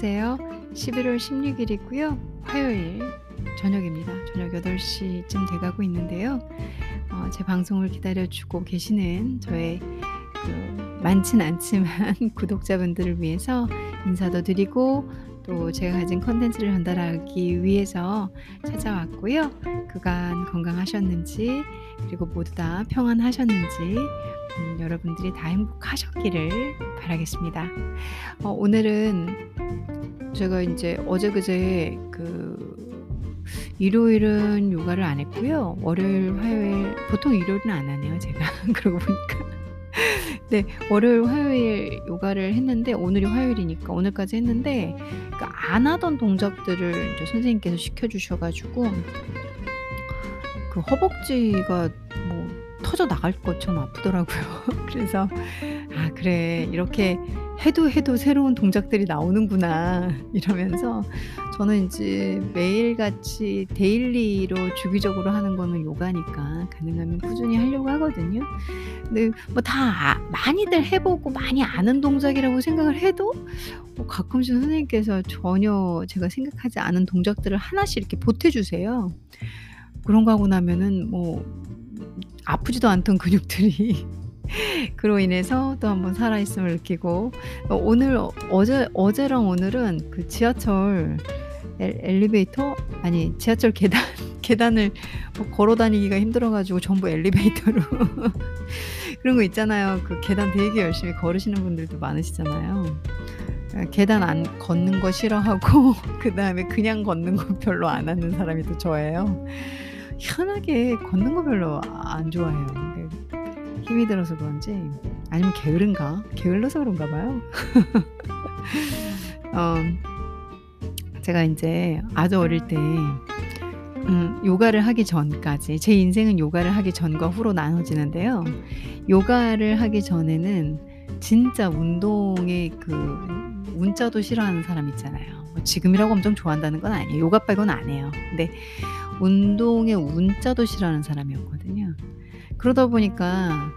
안녕하세요. 11월 16 일이고요. 화요일 저녁입니다. 저녁 8 시쯤 돼 가고 있는데요. 어 제 방송을 기다려 주고 계시는 저의 그 많진 않지만 구독자분들을 위해서 인사도 드리고 또 제가 가진 콘텐츠를 전달하기 위해서 찾아왔고요. 그간 건강하셨는지 그리고 모두 다 평안하셨는지 음 여러분들이 다 행복하셨기를 바라겠습니다. 어 오늘은 제가 인제 어제 그제 그 일요일은 요가를 안 했고요. 월요일, 화요일 보통 일요일은 안 하네요 제가 그러고 보니까. 네. 월요일, 화요일 요가를 했는데 오늘이 화요일이니까 오늘까지 했는데 그안 하던 동작들을 이제 선생님께서 시켜 주셔 가지고 그 허벅지가 뭐 터져 나갈 것처럼 아프더라고요. 그래서 '아 그래. 이렇게 해도 해도 새로운 동작들이 나오는구나.' 이러면서 저는 인제 매일같이 daily로 주기적으로 하는 거는 요가니까 가능하면 꾸준히 하려고 하거든요. 근데 뭐다아 많이들 해 보고 많이 아는 동작이라고 생각을 해도 어 가끔씩 선생님께서 전혀 제가 생각하지 않은 동작들을 하나씩 이렇게 보태 주세요. 그런 거 하고 나면은 뭐 아프지도 않던 근육들이 그로 인해서 또 한번 살아 있음을 느끼고 어 오늘 어제 어제랑 오늘은 그 지하철 엘 엘리베이터? 아니 지하철 계단 계단을 뭐 걸어 다니기가 힘들어 가지고 전부 엘리베이터로 그런 거 있잖아요. 그 계단 되게 열심히 걸으시는 분들도 많으시잖아요. 아 계단 안 걷는 거 싫어하고 그 다음에 그냥 걷는 거 별로 안 하는 사람이 또 저예요. 희한하게 걷는 거 별로 안 좋아해요. 힘이 들어서 그런지 아니면 게으른가? 게을러서 그런가 봐요. 어 제가 인제 아주 어릴 때 음 요가를 하기 전까지 제 인생은 요가를 하기 전과 후로 나눠지는데요. 요가를 하기 전에는 진짜 운동의 그 운자도 싫어하는 사람 있잖아요. 뭐 지금이라고 엄청 좋아한다는 건 아니에요. 요가 빼고는 안 해요. 근데 운동의 운자도 싫어하는 사람이었거든요. 그러다 보니까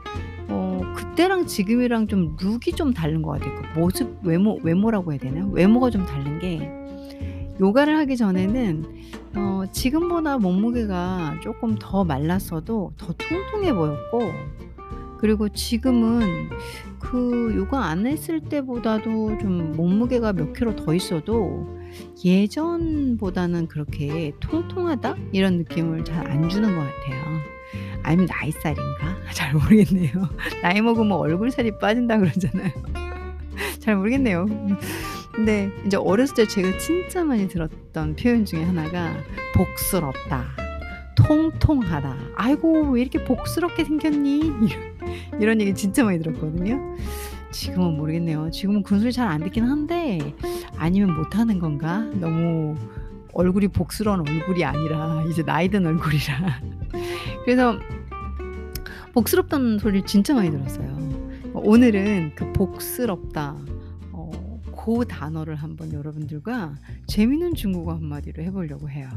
어 그때랑 지금이랑 좀 룩이 좀 다른 것 같아요. 그 모습 외모 외모라고 해야 되나요? 외모가 좀 다른 게 요가를 하기 전에는 어 지금보다 몸무게가 쪼끔 더 말랐어도 더 통통해 보였고 그리고 지금은 그 요가 안 했을 때보다도 좀 몸무게가 몇 킬로 더 있어도 예전보다는 그렇게 '통통하다.' 이런 느낌을 잘 안 주는 것 같아요. 아니면 나이살인가? 잘 모르겠네요. 나이 먹으면 얼굴살이 빠진다 그러잖아요. 잘 모르겠네요. 근데 인제 어렸을 때 제가 진짜 많이 들었던 표현 중에 하나가 "복스럽다. 통통하다. 아이고 왜 이렇게 복스럽게 생겼니?" 이런 얘기 진짜 많이 들었거든요. 지금은 모르겠네요. 지금은 그런 소리 잘 안 듣긴 한데 아니면 못하는 건가? 너무 얼굴이 복스러운 얼굴이 아니라 이제 나이 든 얼굴이라. 그래서 복스럽다는 소리를 진짜 많이 들었어요. 어 오늘은 그 복스럽다 어고 단어를 한번 여러분들과 재미있는 중국어 한마디로 해 보려고 해요.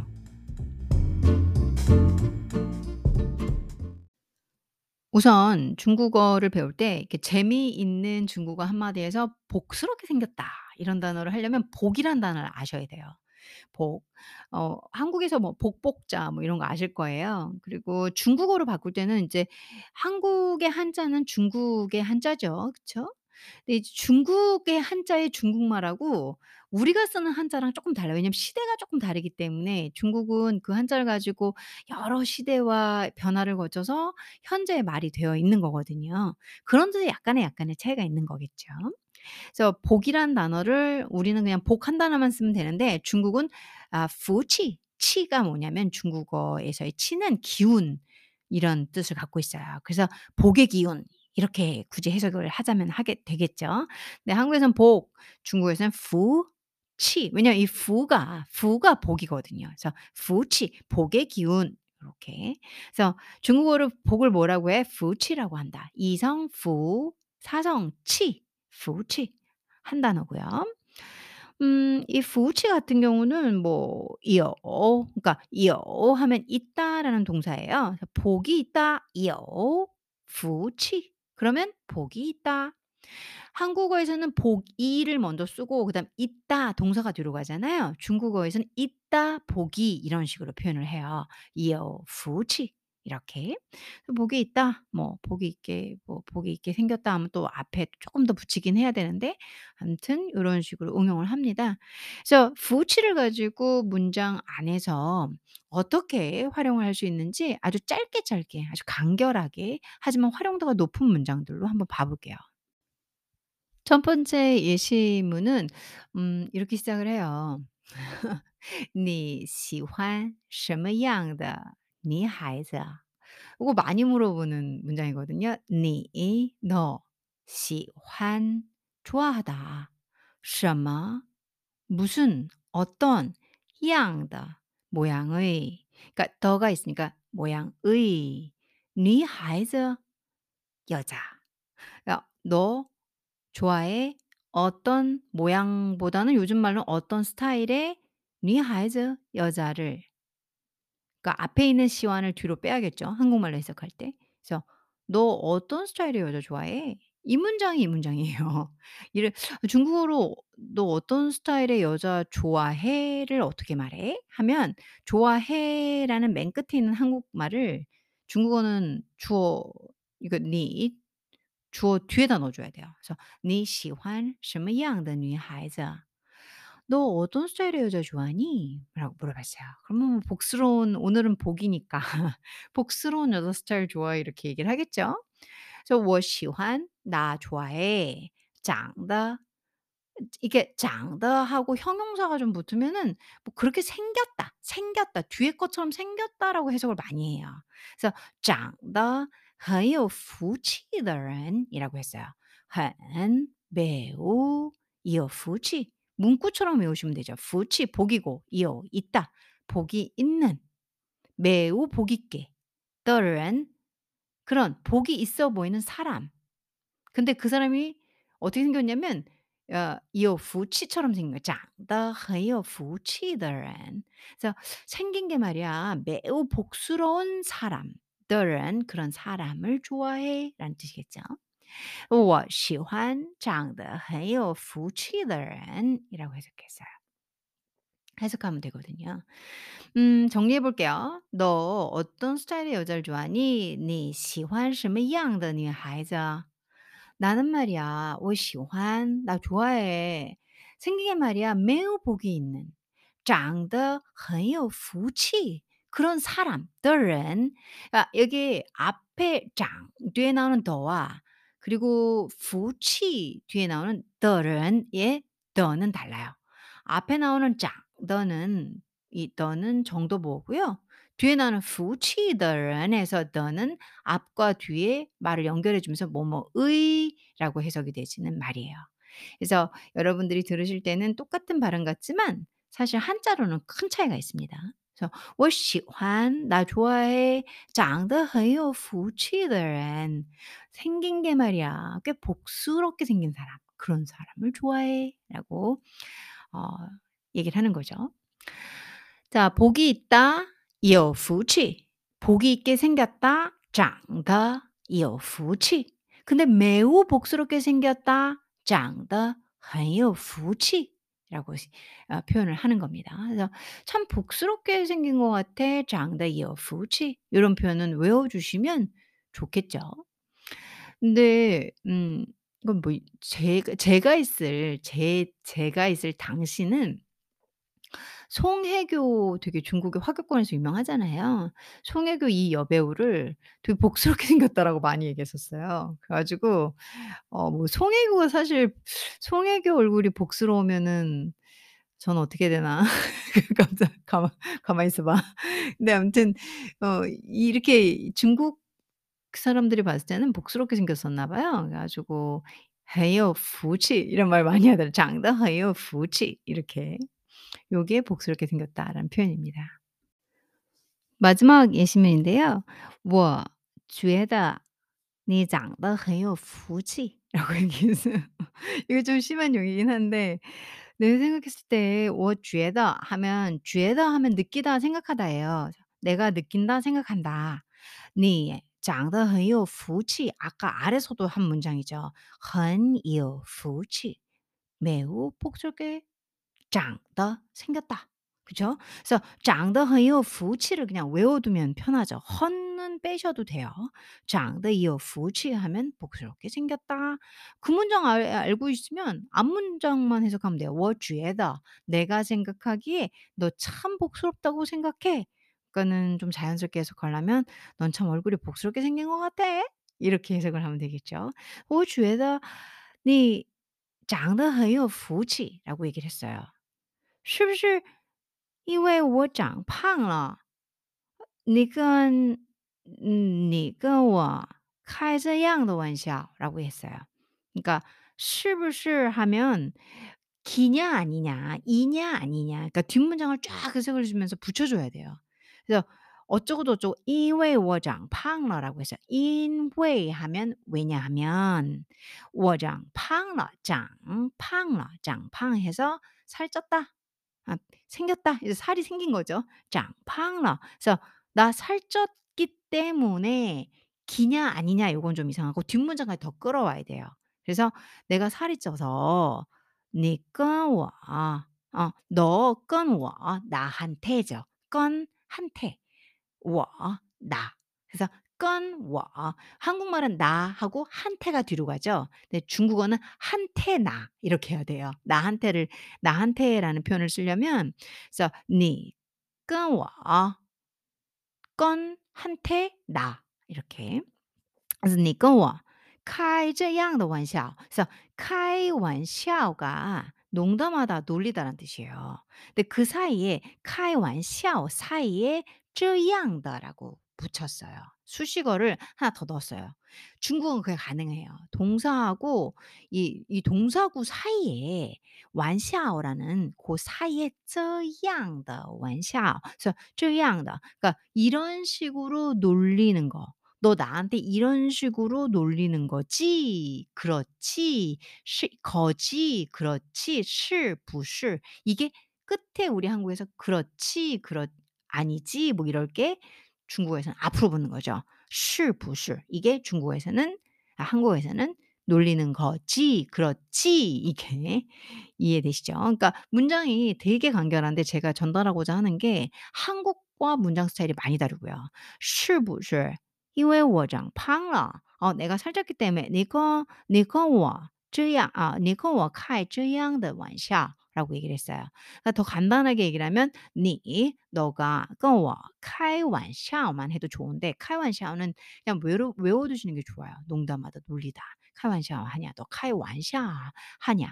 우선 중국어를 배울 때 이렇게 재미있는 중국어 한마디에서 "복스럽게 생겼다." 이런 단어를 하려면 복이란 단어를 아셔야 돼요. 복. 어 한국에서 뭐 복복자 뭐 이런 거 아실 거예요. 그리고 중국어로 바꿀 때는 인제 한국의 한자는 중국의 한자죠. 그쵸? 근데 이제 중국의 한자의 중국말하고 우리가 쓰는 한자랑 쪼끔 달라요. 왜냐면 시대가 쪼끔 다르기 때문에 중국은 그 한자를 가지고 여러 시대와 변화를 거쳐서 현재의 말이 되어 있는 거거든요. 그런 데서 약간의, 약간의 차이가 있는 거겠죠. 그래서 복이란 단어를 우리는 그냥 복 한 단어만 쓰면 되는데 중국은 아, 부치, 치가 뭐냐면 중국어에서의 치는 기운 이런 뜻을 갖고 있어요. 그래서 복의 기운 이렇게 굳이 해석을 하자면 하게 되겠죠. 근데 한국에서는 복, 중국에서는 부, 치. 왜냐면 이 부가 부가 복이거든요. 그래서 부치, 복의 기운 이렇게. 그래서 중국어로 복을 뭐라고 해? 부치라고 한다. 이성 부, 사성 치. 부치 한 단어고요. 음, 이 부치 같은 경우는 뭐 이어, 그러니까 이어 하면 있다라는 동사예요. 복이 있다, 이어, 부치. 그러면 복이 있다. 한국어에서는 복이를 먼저 쓰고 그다음 있다 동사가 뒤로 가잖아요. 중국어에서는 있다 복이 이런 식으로 표현을 해요. 이어, 부치. 이렇게. 복이 있다 뭐 복이 있게 뭐 복이 있게 생겼다 하면 또 앞에 쪼끔 더 붙이긴 해야 되는데 아무튼 요런 식으로 응용을 합니다. 그래서福气를 가지고 문장 안에서 어떻게 활용을 할 수 있는지 아주 짧게 짧게 아주 간결하게 하지만 활용도가 높은 문장들로 한번 봐 볼게요. 첫 번째 예시문은 음 이렇게 시작을 해요. 你喜欢什么样的 니 하이자. 이거 많이 물어보는 문장이거든요. 니, 너, 시환, 좋아하다. 什么, 무슨, 어떤, 양다, 모양의. 그러니까 더가 있으니까 모양의. 女孩子, 여자. 그러니까 너 좋아해? 어떤 모양보다는 요즘 말로 어떤 스타일의 女孩子 여자를 그러니까 앞에 있는 시완을 뒤로 빼야겠죠, 한국말로 해석할 때. 그래서 "너 어떤 스타일의 여자 좋아해?" 이 문장이 이 문장이에요. 이를 중국어로 "너 어떤 스타일의 여자 좋아해?"를 어떻게 말해? 하면 좋아해라는 맨 끝에 있는 한국말을 중국어는 주어 이거 你 주어 뒤에다 넣어 줘야 돼요. 그래서 你喜欢什么样的女孩子? " 너 어떤 스타일의 여자 좋아하니?" 라고 물어봤어요. 그러면 뭐 복스러운 오늘은 복이니까 '복스러운 여자 스타일 좋아해.' 이렇게 얘기를 하겠죠. 그래서 我喜欢 나 좋아해. 长得 이게 长得하고 형용사가 좀 붙으면은 뭐 그렇게 생겼다, 생겼다, 뒤에 것처럼 생겼다라고 해석을 많이 해요. 그래서 长得很有福气的人 이라고 했어요. 很 매우 有福气 문구처럼 외우시면 되죠. 부치 복이고 이어 있다. 복이 있는 매우 복 있게 떠른 그런 복이 있어 보이는 사람. 근데 그 사람이 어떻게 생겼냐면 어, 이어 부치처럼 생긴 거. 장더허여 부치더란. 그래서 생긴 게 말이야 매우 복스러운 사람. 더런 그런 사람을 좋아해라는 뜻이겠죠. 我喜欢长得很有福气的人 이라고 해석했어요. 해석하면 되거든요. 음 정리해 볼게요. "너 어떤 스타일의 여자를 좋아하니?" 你喜欢什么样的女孩子? 나는 말이야 我喜欢 나 좋아해. 생긴 게 말이야 매우 복이 있는 长得很有福气 그런 사람 的人 그러니까 여기 앞에 长 뒤에 나오는 더와 그리고 부치 뒤에 나오는 더는 예 더는 달라요. 앞에 나오는 자 더는 이 더는 정도 보고요. 뒤에 나오는 부치 더는에서 더는 앞과 뒤에 말을 연결해 주면서 뭐뭐의라고 해석이 되지는 말이에요. 그래서 여러분들이 들으실 때는 똑같은 발음 같지만 사실 한자로는 큰 차이가 있습니다. 그래서 我喜欢 나 좋아해 长得很有福气的人 생긴 게 말이야 꽤 복스럽게 생긴 사람 그런 사람을 좋아해라고 어 얘기를 하는 거죠. 자 복이 있다 有福气 복이 있게 생겼다 长得有福气 근데 매우 복스럽게 생겼다 长得很有福气 라고 어, 표현을 하는 겁니다. 그래서 참 복스럽게 생긴 것 같아. 장다이어 푸치 이런 표현은 외워주시면 좋겠죠. 근데 음 이건 뭐 제가 제가 있을 제 제가 있을 당시는 송혜교 되게 중국의 화교권에서 유명하잖아요. 송혜교 이 여배우를 "되게 복스럽게 생겼다."라고 많이 얘기했었어요. 그래 가지고 어 뭐 송혜교가 사실 송혜교 얼굴이 복스러우면은 저는 어떻게 되나. 깜짝 가만 가만히 있어 봐. 근데 아무튼 어 이렇게 중국 사람들이 봤을 때는 복스럽게 생겼었나 봐요. 그래 가지고 很有福气 이런 말 많이 하더라고요. 长得很有福气 이렇게. 요게 복스럽게 생겼다라는 표현입니다. 마지막 예시문인데요. 我觉得你长得很有福气 라고 얘기했어요. 이거 좀 심한 용이긴 한데 내가 생각했을 때 我觉得 하면 觉得 하면 느끼다 생각하다예요. 내가 느낀다 생각한다. 你 长得很有福气. 아까 아래서도 한 문장이죠. 很有福气. 매우 복스럽게 长得 생겼다. 그죠? 그래서 长得很有福气를 그냥 외워두면 편하죠. 헌은 빼셔도 돼요. 长得有福气 하면 복스럽게 생겼다. 그 문장 알, 알고 있으면 앞문장만 해석하면 돼요. 我觉得 내가 생각하기에 너 참 복스럽다고 생각해. 그러니까는 좀 자연스럽게 해석하려면 넌 참 얼굴이 복스럽게 생긴 것 같아. 이렇게 해석을 하면 되겠죠. 我觉得你长得很有福气라고 얘기를 했어요. 是不是因为我长胖了，你跟嗯你跟我开这样的玩笑라고 했어요. 그러니까 是不是 하면 기냐 아니냐, 이냐 아니냐. 그러니까 뒷문장을 쫙 해석을 해 주면서 붙여 줘야 돼요. 그래서 어쩌고 저쩌고 因为我长胖了라고 했어요. 因为 하면 왜냐하면 我长胖了,长胖了, 长胖 해서 살쪘다. 아 생겼다. 이제 살이 생긴 거죠. 长胖了. 그래서 나 살쪘기 때문에 기냐 아니냐 요건 좀 이상하고 뒷문장까지 더 끌어와야 돼요. 그래서 내가 살이 쪄서 你跟我 어 너跟我 나한테죠. 跟한테 我 나. 그래서 跟我 한국말은 나하고 한테가 뒤로 가죠. 근데 중국어는 한테 나 이렇게 해야 돼요. 나한테를 나한테라는 표현을 쓰려면 그래서 你跟我 跟 한테 나 이렇게. 그래서 你跟我开这样的玩笑. 그래서 开玩笑가 농담하다 놀리다라는 뜻이에요. 근데 그 사이에 开玩笑 사이에 这样的라고 붙였어요. 수식어를 하나 더 넣었어요. 중국어는 그게 가능해요. 동사하고 이, 이 동사구 사이에 완샤오라는 그 사이에 这样的玩笑. 그래서 这样的. 그러니까 이런 식으로 놀리는 거. 너 나한테 이런 식으로 놀리는 거지. 그렇지. 시, 거지. 그렇지. 是不是 이게 끝에 우리 한국에서 그렇지. 그렇 아니지. 뭐 이럴 게 중국어에서는 앞으로 붙는 거죠. 是不是 이게 중국어에서는 아, 한국어에서는 놀리는 거지, 그렇지 이게 이해되시죠? 그러니까 문장이 되게 간결한데 제가 전달하고자 하는 게 한국과 문장 스타일이 많이 다르고요. 是不是因为我长胖了 어, 내가 살쪘기 때문에 你跟你跟我这样啊，你跟我开这样的玩笑 라고 얘기를 했어요. 그러니까 더 간단하게 얘기를 하면 니 너가 跟我开玩笑만 해도 좋은데 开玩笑는 그냥 외로, 외워두시는 게 좋아요. 농담하다 놀리다. 开玩笑하냐 너 开玩笑하냐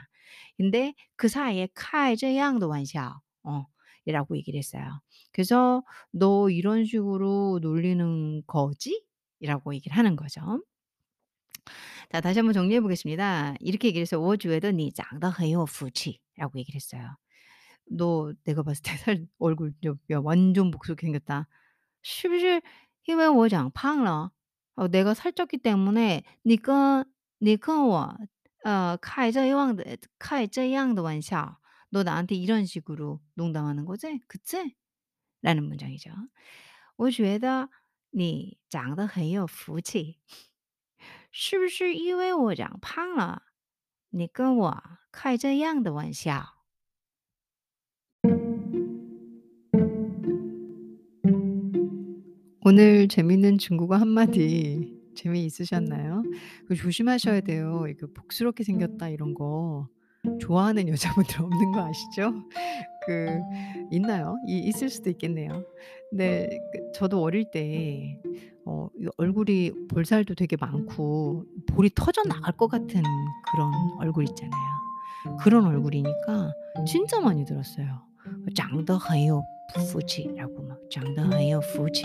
근데 그 사이에 开这样的玩笑 어, 이라고 얘기를 했어요. 그래서 너 이런 식으로 놀리는 거지? 이라고 얘기를 하는 거죠. 자, 다시 한번 정리해 보겠습니다. 이렇게 얘기를 했어요. 我觉得你长得很有福气 라고 얘기를 했어요. 너 내가 봤을 때 살 얼굴 야, 완전 복스럽게 생겼다. 是不是因为我长胖了? 어, 내가 살쪘기 때문에 你跟你跟我呃开这样的开这样的玩笑. 너 나한테 이런 식으로 농담하는 거지? 그치? 라는 문장이죠. 我觉得你长得很有福气。是不是因为我长胖了，你跟我 开这样的玩笑？ 오늘 재밌는 중국어 한마디 재미있으셨나요? 그 조심하셔야 돼요. 이거 복스럽게 생겼다 이런 거 좋아하는 여자분들 없는 거 아시죠? 그 있나요? 이 있을 수도 있겠네요. 근데 그 저도 어릴 때 어 얼굴이 볼살도 되게 많고 볼이 터져 나갈 것 같은 그런 얼굴 있잖아요. 그런 얼굴이니까 진짜 많이 들었어요. 长得很有福气라고 막 长得很有福气.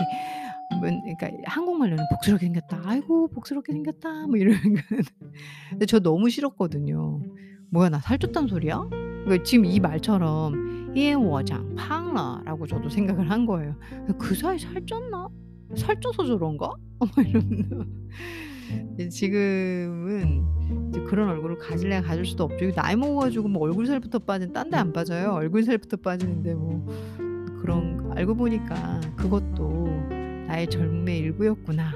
그러니까 한국말로는 복스럽게 생겼다. 아이고 복스럽게 생겼다. 뭐 이러는 거는. 근데 저 너무 싫었거든요. 뭐야 나 살쪘단 소리야? 그러니까 지금 이 말처럼 因为我长胖了라고 저도 생각을 한 거예요. 그 사이 살쪘나? 살쪄서 저런가? 이러면서 지금은 그런 얼굴을 가질래야 가질 수도 없죠. 나이 먹어가지고 뭐 얼굴 살부터 빠진 딴 데 안 빠져요. 얼굴 살부터 빠지는데 뭐 그런 알고 보니까 그것도 나의 젊음의 일부였구나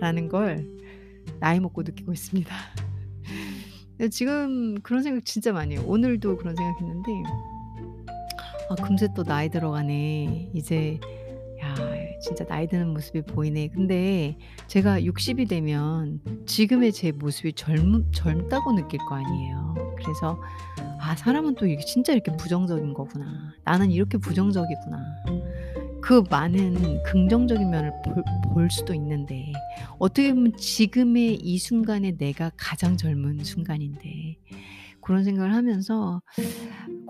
'라는 걸 나이 먹고 느끼고 있습니다. 네 지금 그런 생각 진짜 많이 해요. 오늘도 그런 생각했는데 '아 금세 또 나이 들어가네. 이제 야 진짜 나이 드는 모습이 보이네.' 근데 제가 60이 되면 지금의 제 모습이 젊 젊다고 느낄 거 아니에요. 그래서 '아 사람은 또 이게 진짜 이렇게 부정적인 거구나. 나는 이렇게 부정적이구나.' 그 많은 긍정적인 면을 볼 볼 수도 있는데 어떻게 보면 지금의 이 순간에 내가 가장 젊은 순간인데 그런 생각을 하면서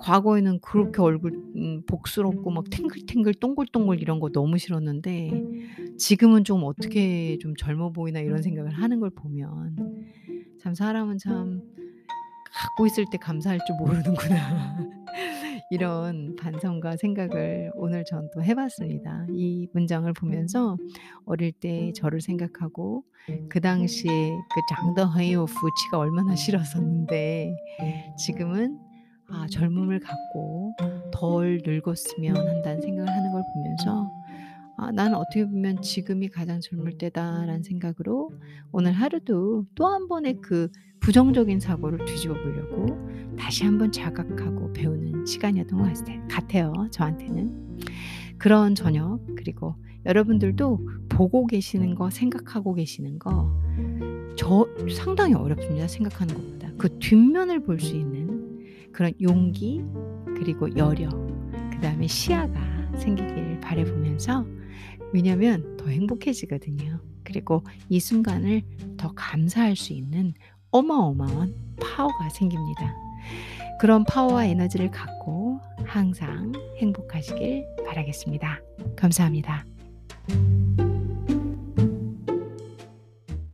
과거에는 그렇게 얼굴 음 복스럽고 막 탱글탱글 동글동글 이런 거 너무 싫었는데 지금은 좀 '어떻게 좀 젊어 보이나.' 이런 생각을 하는 걸 보면 참 사람은 참 갖고 있을 때 감사할 줄 모르는구나. 이런 반성과 생각을 오늘 전 또 해 봤습니다. 이 문장을 보면서 어릴 때 저를 생각하고 그 당시에 그 장더 헤이오프 치가 얼마나 싫었었는데 지금은 아 젊음을 갖고 덜 늙었으면 한다는 생각을 하는 걸 보면서 '아 나는 어떻게 보면 지금이 가장 젊을 때다.'라는 생각으로 오늘 하루도 또 한 번의 그 부정적인 사고를 뒤집어 보려고 다시 한번 자각하고 배우는 시간이었던 것 같아 같아요 저한테는. 그런 저녁 그리고 여러분들도 보고 계시는 거 생각하고 계시는 거 저 상당히 어렵습니다 생각하는 것보다. 그 뒷면을 볼 수 있는 그런 용기 그리고 여력 그 다음에 시야가 생기길 바라 보면서 왜냐면 더 행복해지거든요. 그리고 이 순간을 더 감사할 수 있는 어마어마한 파워가 생깁니다. 그런 파워와 에너지를 갖고 항상 행복하시길 바라겠습니다. 감사합니다.